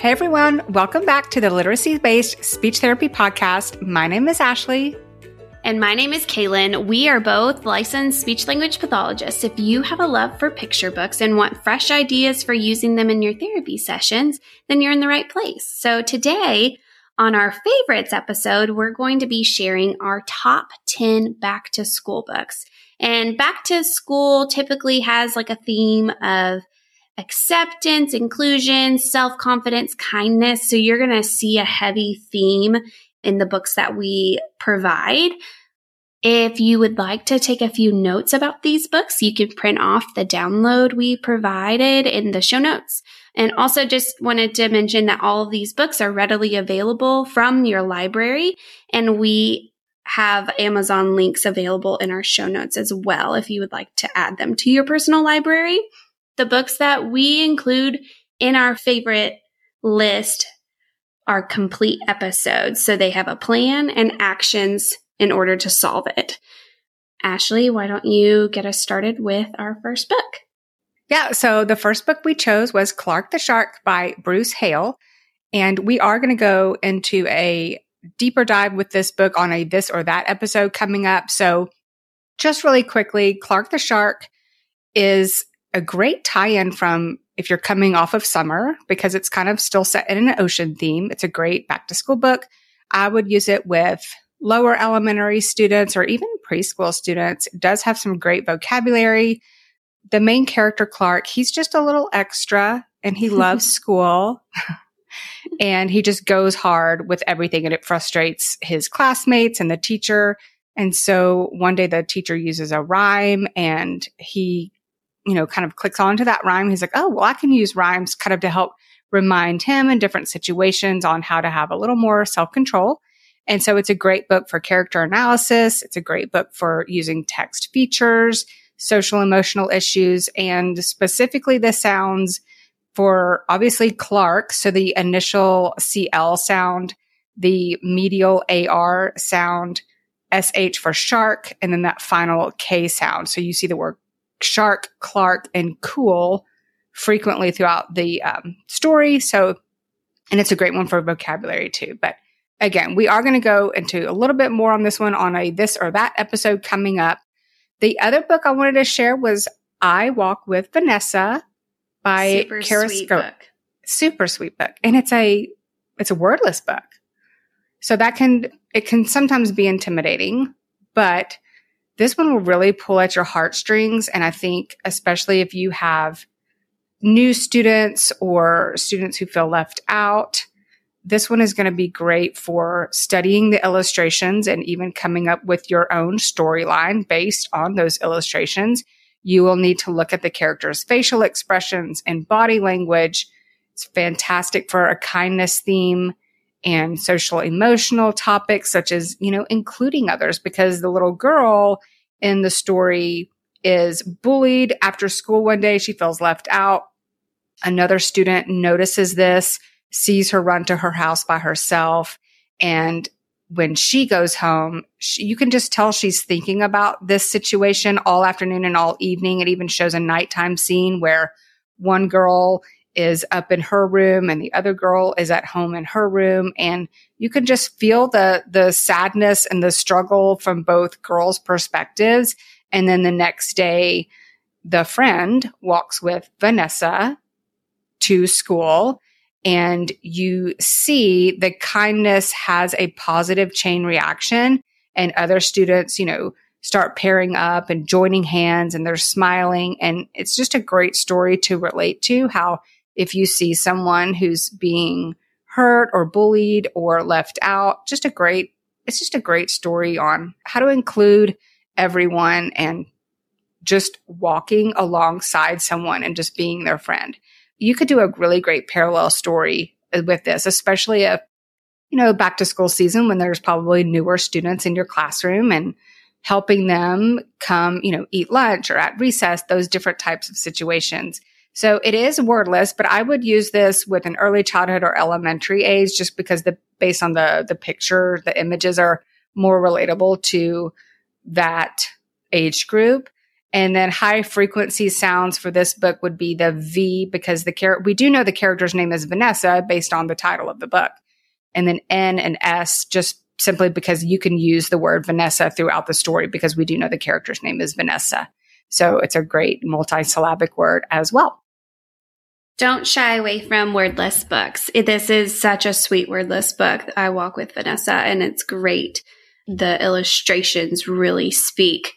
Hey everyone, welcome back to the Literacy Based Speech Therapy Podcast. My name is Ashley. And my name is Kaylin. We are both licensed speech language pathologists. If you have a love for picture books and want fresh ideas for using them in your therapy sessions, then you're in the right place. So today, on our favorites episode, we're going to be sharing our top 10 back to school books. And back to school typically has like a theme of acceptance, inclusion, self confidence, kindness. So you're going to see a heavy theme in the books that we provide. If you would like to take a few notes about these books, you can print off the download we provided in the show notes. And also just wanted to mention that all of these books are readily available from your library and we have Amazon links available in our show notes as well if you would like to add them to your personal library. The books that we include in our favorite list are complete episodes. So they have a plan and actions in order to solve it. Ashley, why don't you get us started with our first book? Yeah, so the first book we chose was Clark the Shark by Bruce Hale. And we are going to go into a deeper dive with this book on a this or that episode coming up. So just really quickly, Clark the Shark is a great tie in from if you're coming off of summer because it's kind of still set in an ocean theme. It's a great back to school book. I would use it with lower elementary students or even preschool students. It does have some great vocabulary. The main character, Clark, he's just a little extra and he loves school. and he just goes hard with everything and it frustrates his classmates and the teacher. And so one day the teacher uses a rhyme and he you know, kind of clicks onto that rhyme. He's like, oh, well, I can use rhymes kind of to help remind him in different situations on how to have a little more self control. And so it's a great book for character analysis. It's a great book for using text features, social emotional issues, and specifically the sounds for obviously Clark. So the initial CL sound, the medial AR sound, SH for shark, and then that final K sound. So you see the word Shark, Clark, and Cool frequently throughout the um, story. So, and it's a great one for vocabulary too. But again, we are going to go into a little bit more on this one on a this or that episode coming up. The other book I wanted to share was I Walk with Vanessa by Super Kara sweet book. Super sweet book. And it's a it's a wordless book. So that can it can sometimes be intimidating, but this one will really pull at your heartstrings. And I think, especially if you have new students or students who feel left out, this one is going to be great for studying the illustrations and even coming up with your own storyline based on those illustrations. You will need to look at the character's facial expressions and body language. It's fantastic for a kindness theme and social emotional topics such as, you know, including others because the little girl in the story is bullied after school one day. She feels left out. Another student notices this, sees her run to her house by herself. And when she goes home, she, you can just tell she's thinking about this situation all afternoon and all evening. It even shows a nighttime scene where one girl is up in her room and the other girl is at home in her room. And you can just feel the the sadness and the struggle from both girls perspectives. And then the next day the friend walks with Vanessa to school and you see the kindness has a positive chain reaction and other students you know start pairing up and joining hands and they're smiling. And it's just a great story to relate to how if you see someone who's being hurt or bullied or left out, just a great, it's just a great story on how to include everyone and just walking alongside someone and just being their friend. You could do a really great parallel story with this, especially if, you know, back to school season when there's probably newer students in your classroom and helping them come, you know, eat lunch or at recess, those different types of situations. So it is wordless, but I would use this with an early childhood or elementary age just because the based on the the picture, the images are more relatable to that age group. And then high frequency sounds for this book would be the V because the we do know the character's name is Vanessa based on the title of the book. And then N and S just simply because you can use the word Vanessa throughout the story because we do know the character's name is Vanessa. So it's a great multisyllabic word as well. Don't shy away from wordless books. This is such a sweet wordless book. I walk with Vanessa and it's great. The illustrations really speak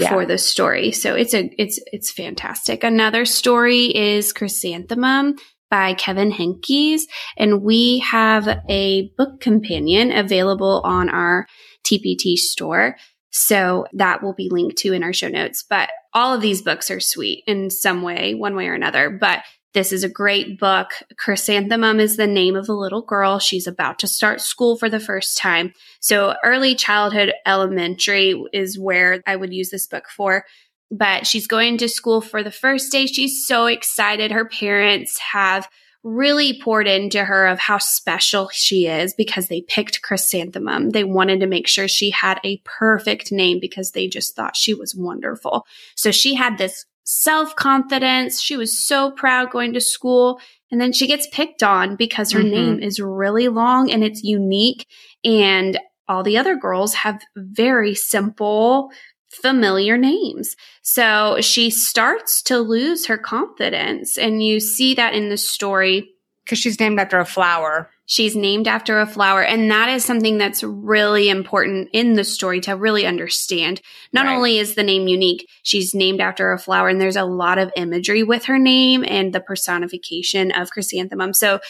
yeah. for the story. So it's a it's it's fantastic. Another story is Chrysanthemum by Kevin Henkes, and we have a book companion available on our TPT store. So that will be linked to in our show notes. But all of these books are sweet in some way, one way or another. But this is a great book. Chrysanthemum is the name of a little girl. She's about to start school for the first time. So early childhood elementary is where I would use this book for. But she's going to school for the first day. She's so excited. Her parents have really poured into her of how special she is because they picked chrysanthemum. They wanted to make sure she had a perfect name because they just thought she was wonderful. So she had this self confidence. She was so proud going to school. And then she gets picked on because her mm-hmm. name is really long and it's unique. And all the other girls have very simple, familiar names. So she starts to lose her confidence. And you see that in the story. Because she's named after a flower. She's named after a flower. And that is something that's really important in the story to really understand. Not right. only is the name unique, she's named after a flower, and there's a lot of imagery with her name and the personification of chrysanthemum. So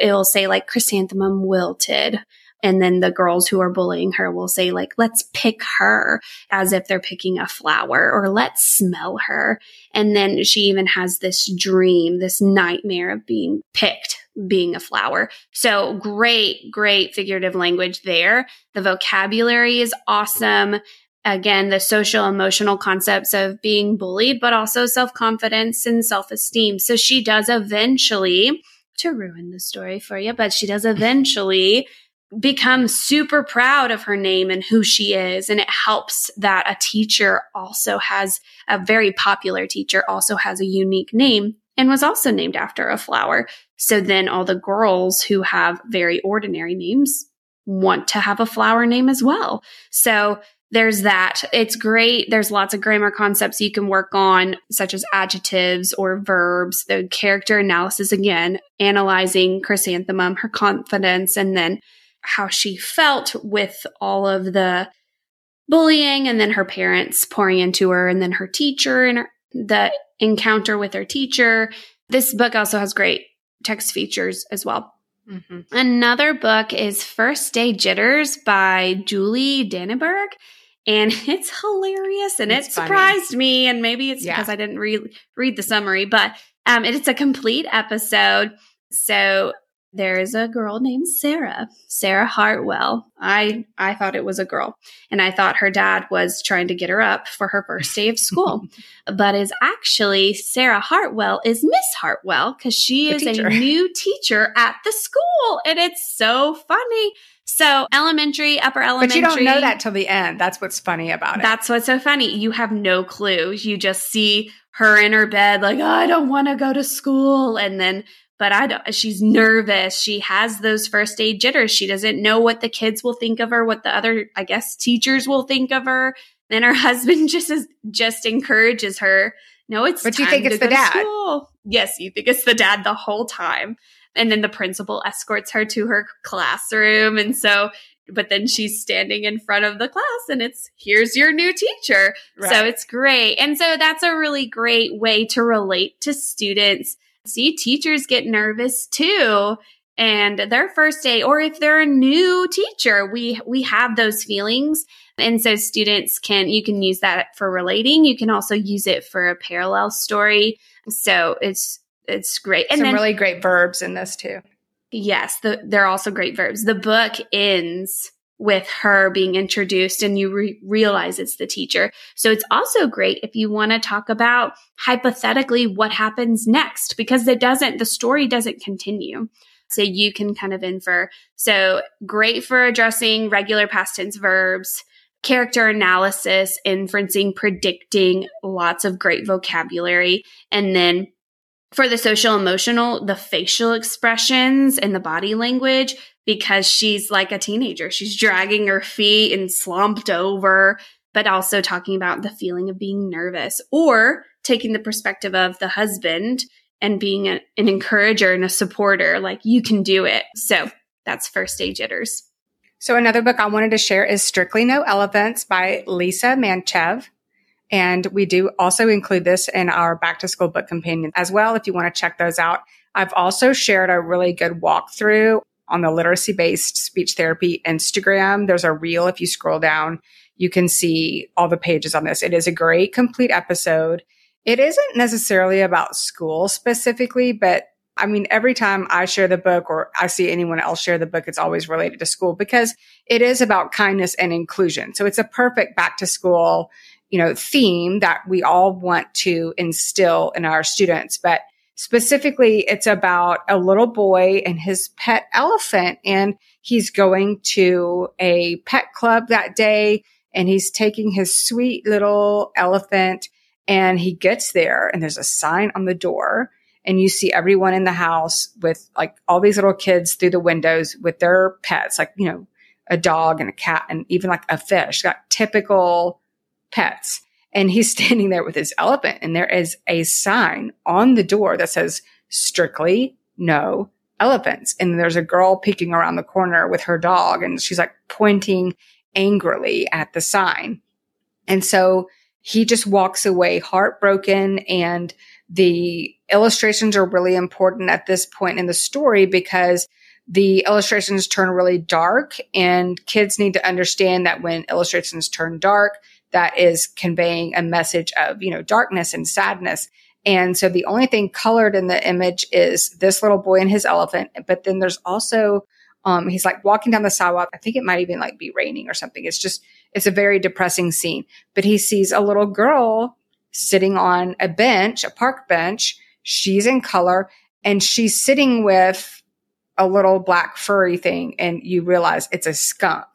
it'll say like chrysanthemum wilted. And then the girls who are bullying her will say, like, let's pick her as if they're picking a flower or let's smell her. And then she even has this dream, this nightmare of being picked, being a flower. So great, great figurative language there. The vocabulary is awesome. Again, the social emotional concepts of being bullied, but also self confidence and self esteem. So she does eventually, to ruin the story for you, but she does eventually become super proud of her name and who she is. And it helps that a teacher also has a very popular teacher also has a unique name and was also named after a flower. So then all the girls who have very ordinary names want to have a flower name as well. So there's that. It's great. There's lots of grammar concepts you can work on, such as adjectives or verbs, the character analysis again, analyzing chrysanthemum, her confidence, and then how she felt with all of the bullying and then her parents pouring into her and then her teacher and her, the encounter with her teacher. This book also has great text features as well. Mm-hmm. Another book is First Day Jitters by Julie Danneberg. And it's hilarious and it's it surprised funny. me. And maybe it's yeah. because I didn't re- read the summary, but um, it's a complete episode. So there is a girl named Sarah, Sarah Hartwell. I I thought it was a girl, and I thought her dad was trying to get her up for her first day of school, but is actually Sarah Hartwell is Miss Hartwell because she the is teacher. a new teacher at the school, and it's so funny. So elementary, upper elementary. But you don't know that till the end. That's what's funny about it. That's what's so funny. You have no clue. You just see her in her bed, like, oh, I don't want to go to school. And then but I don't, she's nervous. She has those first day jitters. She doesn't know what the kids will think of her, what the other, I guess, teachers will think of her. Then her husband just is, just encourages her. No, it's but you think it's the dad. Yes, you think it's the dad the whole time. And then the principal escorts her to her classroom. And so, but then she's standing in front of the class and it's, here's your new teacher. Right. So it's great. And so that's a really great way to relate to students See, teachers get nervous too. And their first day, or if they're a new teacher, we, we have those feelings. And so students can, you can use that for relating. You can also use it for a parallel story. So it's, it's great. And Some then, really great verbs in this too. Yes, the, they're also great verbs. The book ends with her being introduced and you re- realize it's the teacher. So it's also great if you want to talk about hypothetically what happens next because it doesn't, the story doesn't continue. So you can kind of infer. So great for addressing regular past tense verbs, character analysis, inferencing, predicting, lots of great vocabulary. And then for the social emotional, the facial expressions and the body language, because she's like a teenager. She's dragging her feet and slumped over, but also talking about the feeling of being nervous or taking the perspective of the husband and being a, an encourager and a supporter, like you can do it. So that's first stage jitters. So another book I wanted to share is Strictly No Elephants by Lisa Mantchev. And we do also include this in our back to school book companion as well. If you want to check those out, I've also shared a really good walkthrough on the literacy based speech therapy Instagram. There's a reel. If you scroll down, you can see all the pages on this. It is a great complete episode. It isn't necessarily about school specifically, but I mean, every time I share the book or I see anyone else share the book, it's always related to school because it is about kindness and inclusion. So it's a perfect back to school you know, theme that we all want to instill in our students. But specifically, it's about a little boy and his pet elephant. And he's going to a pet club that day and he's taking his sweet little elephant and he gets there and there's a sign on the door and you see everyone in the house with like all these little kids through the windows with their pets, like, you know, a dog and a cat and even like a fish, got typical pets. And he's standing there with his elephant and there is a sign on the door that says strictly no elephants. And there's a girl peeking around the corner with her dog and she's like pointing angrily at the sign. And so he just walks away heartbroken and the illustrations are really important at this point in the story because the illustrations turn really dark and kids need to understand that when illustrations turn dark, that is conveying a message of, you know, darkness and sadness. And so the only thing colored in the image is this little boy and his elephant. But then there's also, um, he's like walking down the sidewalk. I think it might even like be raining or something. It's just, it's a very depressing scene. But he sees a little girl sitting on a bench, a park bench. She's in color and she's sitting with a little black furry thing. And you realize it's a skunk.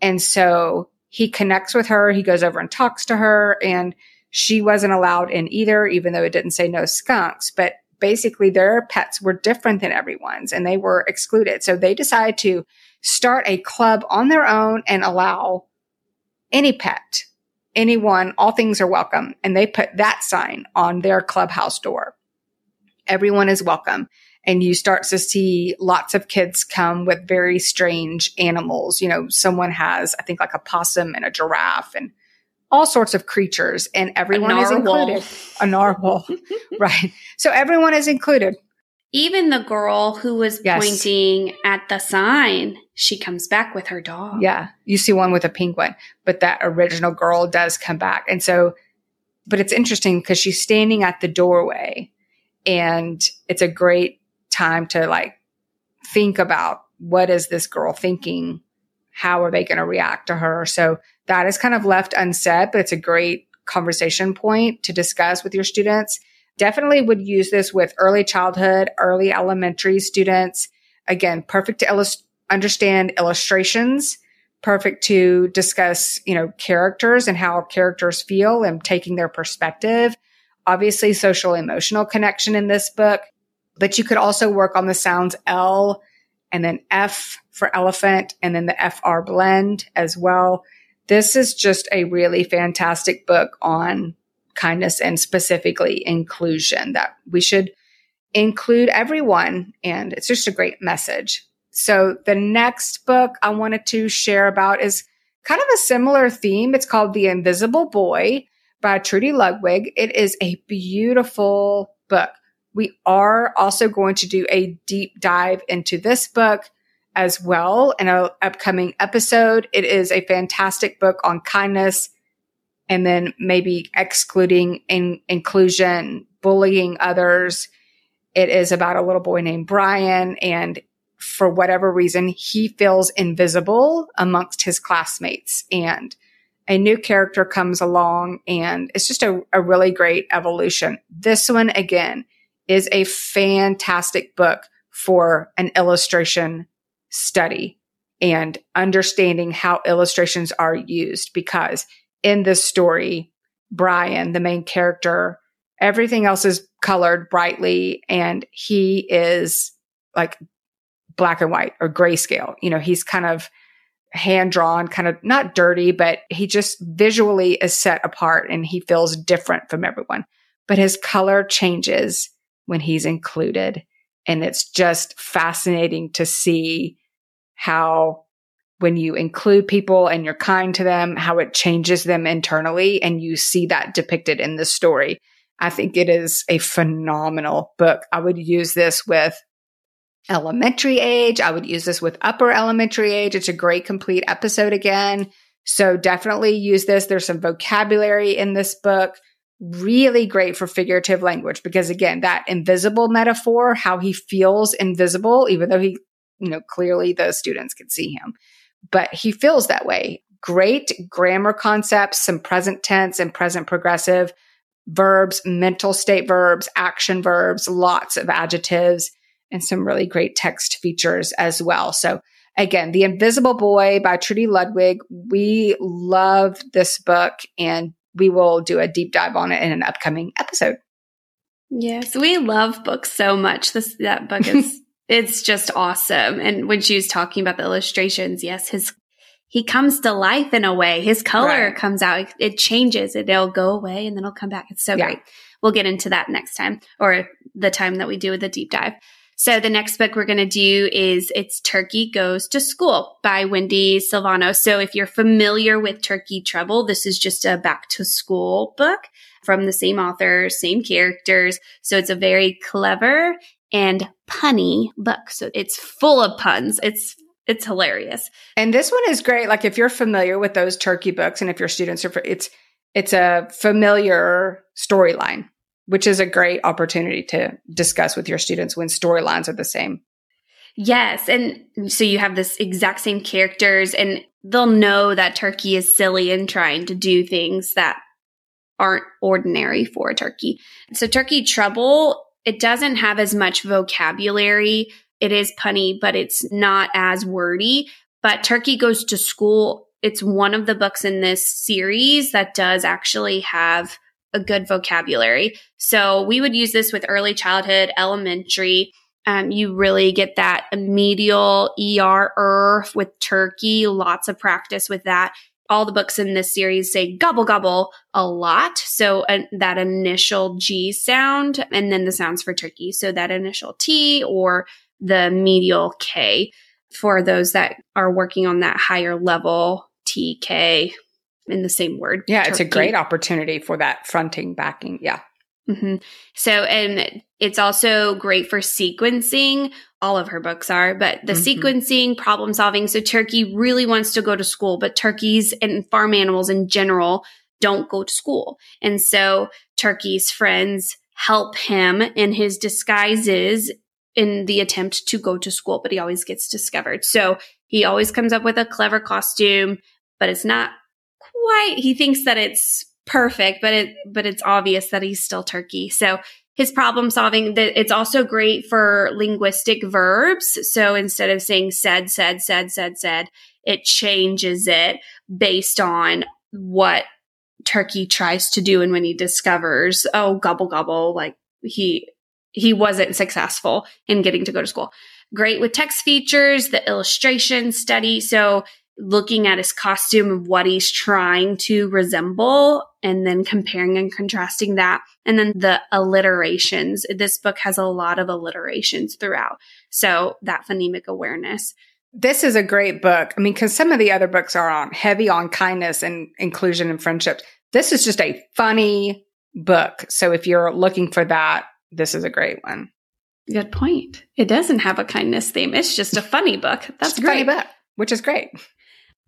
And so he connects with her. He goes over and talks to her and she wasn't allowed in either, even though it didn't say no skunks, but basically their pets were different than everyone's and they were excluded. So they decided to start a club on their own and allow any pet, anyone, all things are welcome. And they put that sign on their clubhouse door. Everyone is welcome and you start to see lots of kids come with very strange animals. You know, someone has, I think, like a possum and a giraffe and all sorts of creatures, and everyone is included. A narwhal, right? So everyone is included. Even the girl who was yes. pointing at the sign, she comes back with her dog. Yeah, you see one with a penguin, but that original girl does come back, and so. But it's interesting because she's standing at the doorway, and it's a great time to like think about what is this girl thinking? How are they going to react to her? So that is kind of left unsaid, but it's a great conversation point to discuss with your students. Definitely would use this with early childhood, early elementary students. Again, perfect to illust- understand illustrations, perfect to discuss, you know, characters and how characters feel and taking their perspective. Obviously, social emotional connection in this book but you could also work on the sounds L and then F for elephant and then the FR blend as well. This is just a really fantastic book on kindness and specifically inclusion that we should include everyone. And it's just a great message. So the next book I wanted to share about is kind of a similar theme. It's called The Invisible Boy by Trudy Ludwig. It is a beautiful book. We are also going to do a deep dive into this book as well in an upcoming episode. It is a fantastic book on kindness and then maybe excluding in, inclusion, bullying others. It is about a little boy named Brian and for whatever reason, he feels invisible amongst his classmates and a new character comes along and it's just a, a really great evolution. This one again is a fantastic book for an illustration study. and understanding how illustrations are used because in this story, Brian, the main character, everything else is colored brightly and he is like black and white or grayscale. You know, he's kind of hand drawn, kind of not dirty, but he just visually is set apart and he feels different from everyone. But his color changes when he's included. And it's just fascinating to see how when you include people and you're kind to them, how it changes them internally. And you see that depicted in the story. I think it is a phenomenal book. I would use this with elementary age. I would use this with upper elementary age. It's a great complete episode again. So definitely use this. There's some vocabulary in this book. Really great for figurative language because again, that invisible metaphor, how he feels invisible, even though he, you know, clearly the students can see him, but he feels that way. Great grammar concepts, some present tense and present progressive verbs, mental state verbs, action verbs, lots of adjectives and some really great text features as well. So again, The Invisible Boy by Trudy Ludwig. We love this book and we will do a deep dive on it in an upcoming episode. Yes, we love books so much. This that book is it's just awesome. And when she was talking about the illustrations, yes, his he comes to life in a way. His color right. comes out. It changes. It'll go away and then it'll come back. It's so yeah. great. We'll get into that next time or the time that we do with the deep dive. So the next book we're going to do is It's Turkey Goes to School by Wendy Silvano. So if you're familiar with Turkey Trouble, this is just a back to school book from the same author, same characters. So it's a very clever and punny book. So it's full of puns. It's it's hilarious. And this one is great. Like if you're familiar with those turkey books and if your students are, it's, it's a familiar storyline which is a great opportunity to discuss with your students when storylines are the same. Yes. And so you have this exact same characters and they'll know that turkey is silly and trying to do things that aren't ordinary for a turkey. So turkey trouble, it doesn't have as much vocabulary. It is punny, but it's not as wordy. But turkey goes to school. It's one of the books in this series that does actually have a good vocabulary. So we would use this with early childhood, elementary. Um, you really get that medial ER with turkey, lots of practice with that. All the books in this series say gobble gobble a lot. So uh, that initial G sound and then the sounds for turkey. So that initial T or the medial K for those that are working on that higher level TK in the same word. Yeah, turkey. it's a great opportunity for that fronting, backing. Yeah. Mm-hmm. So, and it's also great for sequencing. All of her books are, but the mm-hmm. sequencing, problem solving. So, Turkey really wants to go to school, but turkeys and farm animals in general don't go to school. And so, Turkey's friends help him in his disguises in the attempt to go to school, but he always gets discovered. So, he always comes up with a clever costume, but it's not quite, he thinks that it's perfect, but it, but it's obvious that he's still turkey. So his problem solving that it's also great for linguistic verbs. So instead of saying said, said, said, said, said, it changes it based on what turkey tries to do. And when he discovers, oh, gobble, gobble, like he, he wasn't successful in getting to go to school. Great with text features, the illustration study. So looking at his costume and what he's trying to resemble and then comparing and contrasting that. And then the alliterations. This book has a lot of alliterations throughout. So that phonemic awareness. This is a great book. I mean, because some of the other books are on heavy on kindness and inclusion and friendships. This is just a funny book. So if you're looking for that, this is a great one. Good point. It doesn't have a kindness theme. It's just a funny book. That's a great. book, which is great.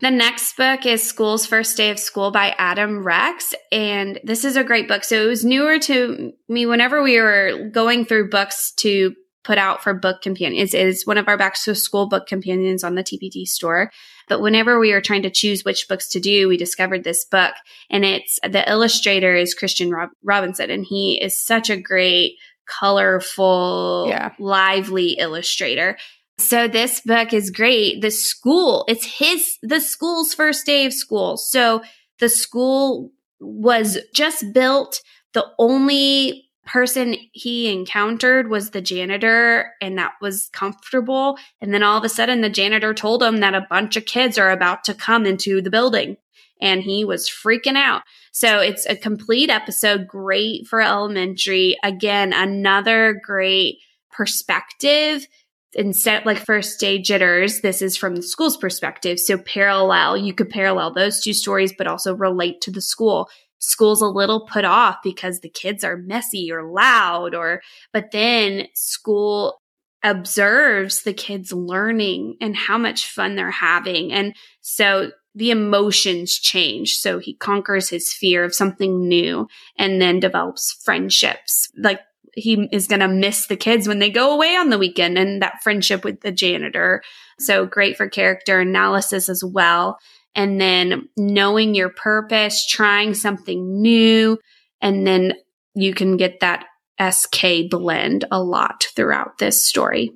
The next book is School's First Day of School by Adam Rex. And this is a great book. So it was newer to me whenever we were going through books to put out for book companions. It is one of our back to school book companions on the TPT store. But whenever we were trying to choose which books to do, we discovered this book and it's the illustrator is Christian Rob- Robinson and he is such a great, colorful, yeah. lively illustrator. So this book is great. The school, it's his, the school's first day of school. So the school was just built. The only person he encountered was the janitor and that was comfortable. And then all of a sudden the janitor told him that a bunch of kids are about to come into the building and he was freaking out. So it's a complete episode, great for elementary. Again, another great perspective instead like first day jitters this is from the school's perspective. So parallel you could parallel those two stories but also relate to the school. School's a little put off because the kids are messy or loud or but then school observes the kids learning and how much fun they're having. And so the emotions change. So he conquers his fear of something new and then develops friendships. Like he is going to miss the kids when they go away on the weekend and that friendship with the janitor. So great for character analysis as well. And then knowing your purpose, trying something new, and then you can get that SK blend a lot throughout this story.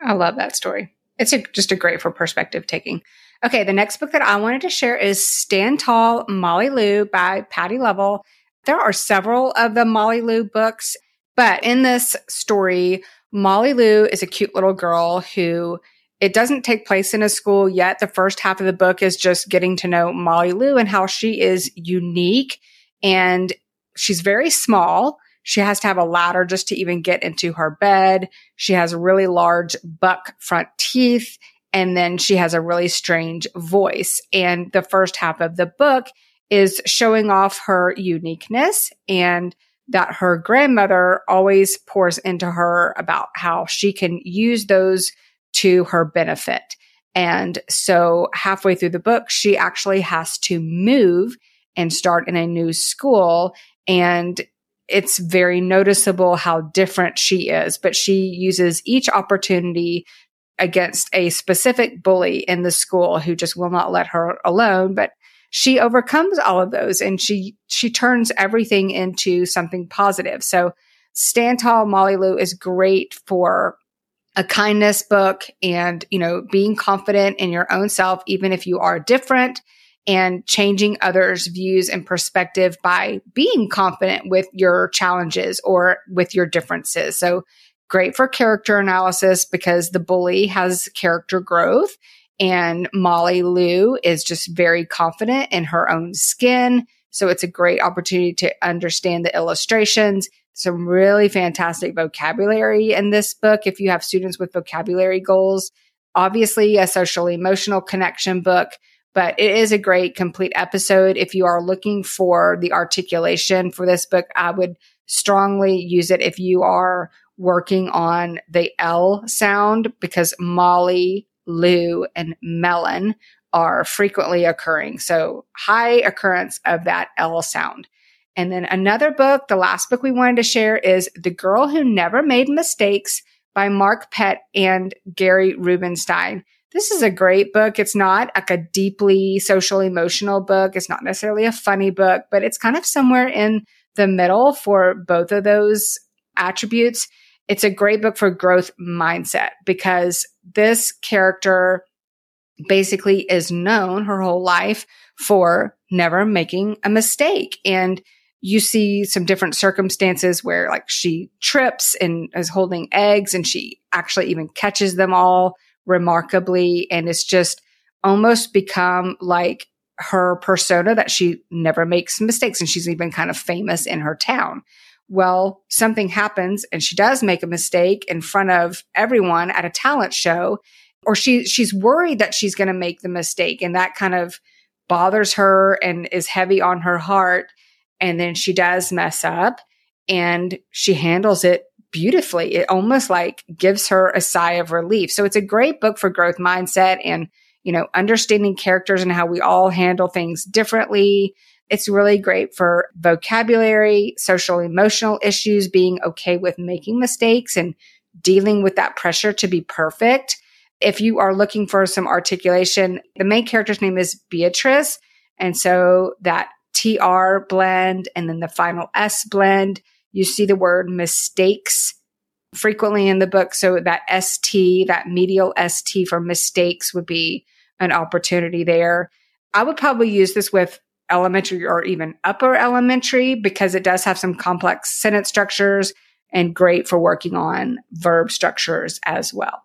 I love that story. It's a, just a great for perspective taking. Okay, the next book that I wanted to share is Stand Tall, Molly Lou by Patty Lovell. There are several of the Molly Lou books, but in this story, Molly Lou is a cute little girl who it doesn't take place in a school yet. The first half of the book is just getting to know Molly Lou and how she is unique and she's very small. She has to have a ladder just to even get into her bed. She has really large buck front teeth and then she has a really strange voice. And the first half of the book is showing off her uniqueness and that her grandmother always pours into her about how she can use those to her benefit. And so halfway through the book, she actually has to move and start in a new school. And it's very noticeable how different she is, but she uses each opportunity against a specific bully in the school who just will not let her alone. But she overcomes all of those and she she turns everything into something positive. So Stand Tall Molly Lou is great for a kindness book and, you know, being confident in your own self, even if you are different and changing others' views and perspective by being confident with your challenges or with your differences. So great for character analysis because the bully has character growth and Molly Lou is just very confident in her own skin. So it's a great opportunity to understand the illustrations. Some really fantastic vocabulary in this book. If you have students with vocabulary goals, obviously a social emotional connection book, but it is a great complete episode. If you are looking for the articulation for this book, I would strongly use it if you are working on the L sound because Molly Lou, and melon are frequently occurring. So high occurrence of that L sound. And then another book, the last book we wanted to share is The Girl Who Never Made Mistakes by Mark Pett and Gary Rubinstein. This is a great book. It's not like a deeply social emotional book. It's not necessarily a funny book, but it's kind of somewhere in the middle for both of those attributes. It's a great book for growth mindset because this character basically is known her whole life for never making a mistake. And you see some different circumstances where like she trips and is holding eggs and she actually even catches them all remarkably. And it's just almost become like her persona that she never makes mistakes. And she's even kind of famous in her town. Well, something happens and she does make a mistake in front of everyone at a talent show, or she, she's worried that she's going to make the mistake and that kind of bothers her and is heavy on her heart. And then she does mess up and she handles it beautifully. It almost like gives her a sigh of relief. So it's a great book for growth mindset and, you know, understanding characters and how we all handle things differently it's really great for vocabulary, social emotional issues, being okay with making mistakes and dealing with that pressure to be perfect. If you are looking for some articulation, the main character's name is Beatrice. And so that TR blend and then the final S blend, you see the word mistakes frequently in the book. So that ST, that medial ST for mistakes would be an opportunity there. I would probably use this with elementary or even upper elementary because it does have some complex sentence structures and great for working on verb structures as well.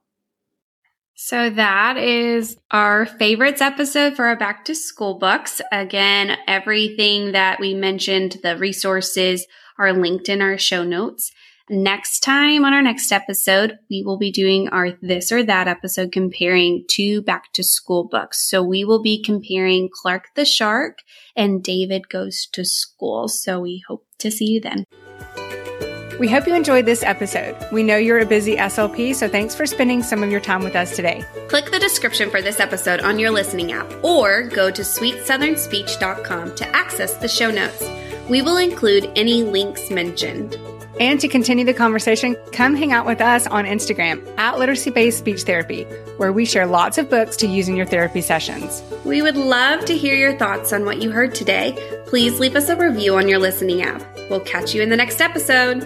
So that is our favorites episode for our back to school books. Again, everything that we mentioned, the resources are linked in our show notes. Next time on our next episode, we will be doing our this or that episode comparing two back to school books. So we will be comparing Clark the Shark and David Goes to School. So we hope to see you then. We hope you enjoyed this episode. We know you're a busy SLP, so thanks for spending some of your time with us today. Click the description for this episode on your listening app or go to sweetsouthernspeech.com to access the show notes. We will include any links mentioned. And to continue the conversation, come hang out with us on Instagram at Literacy Based Speech Therapy, where we share lots of books to use in your therapy sessions. We would love to hear your thoughts on what you heard today. Please leave us a review on your listening app. We'll catch you in the next episode.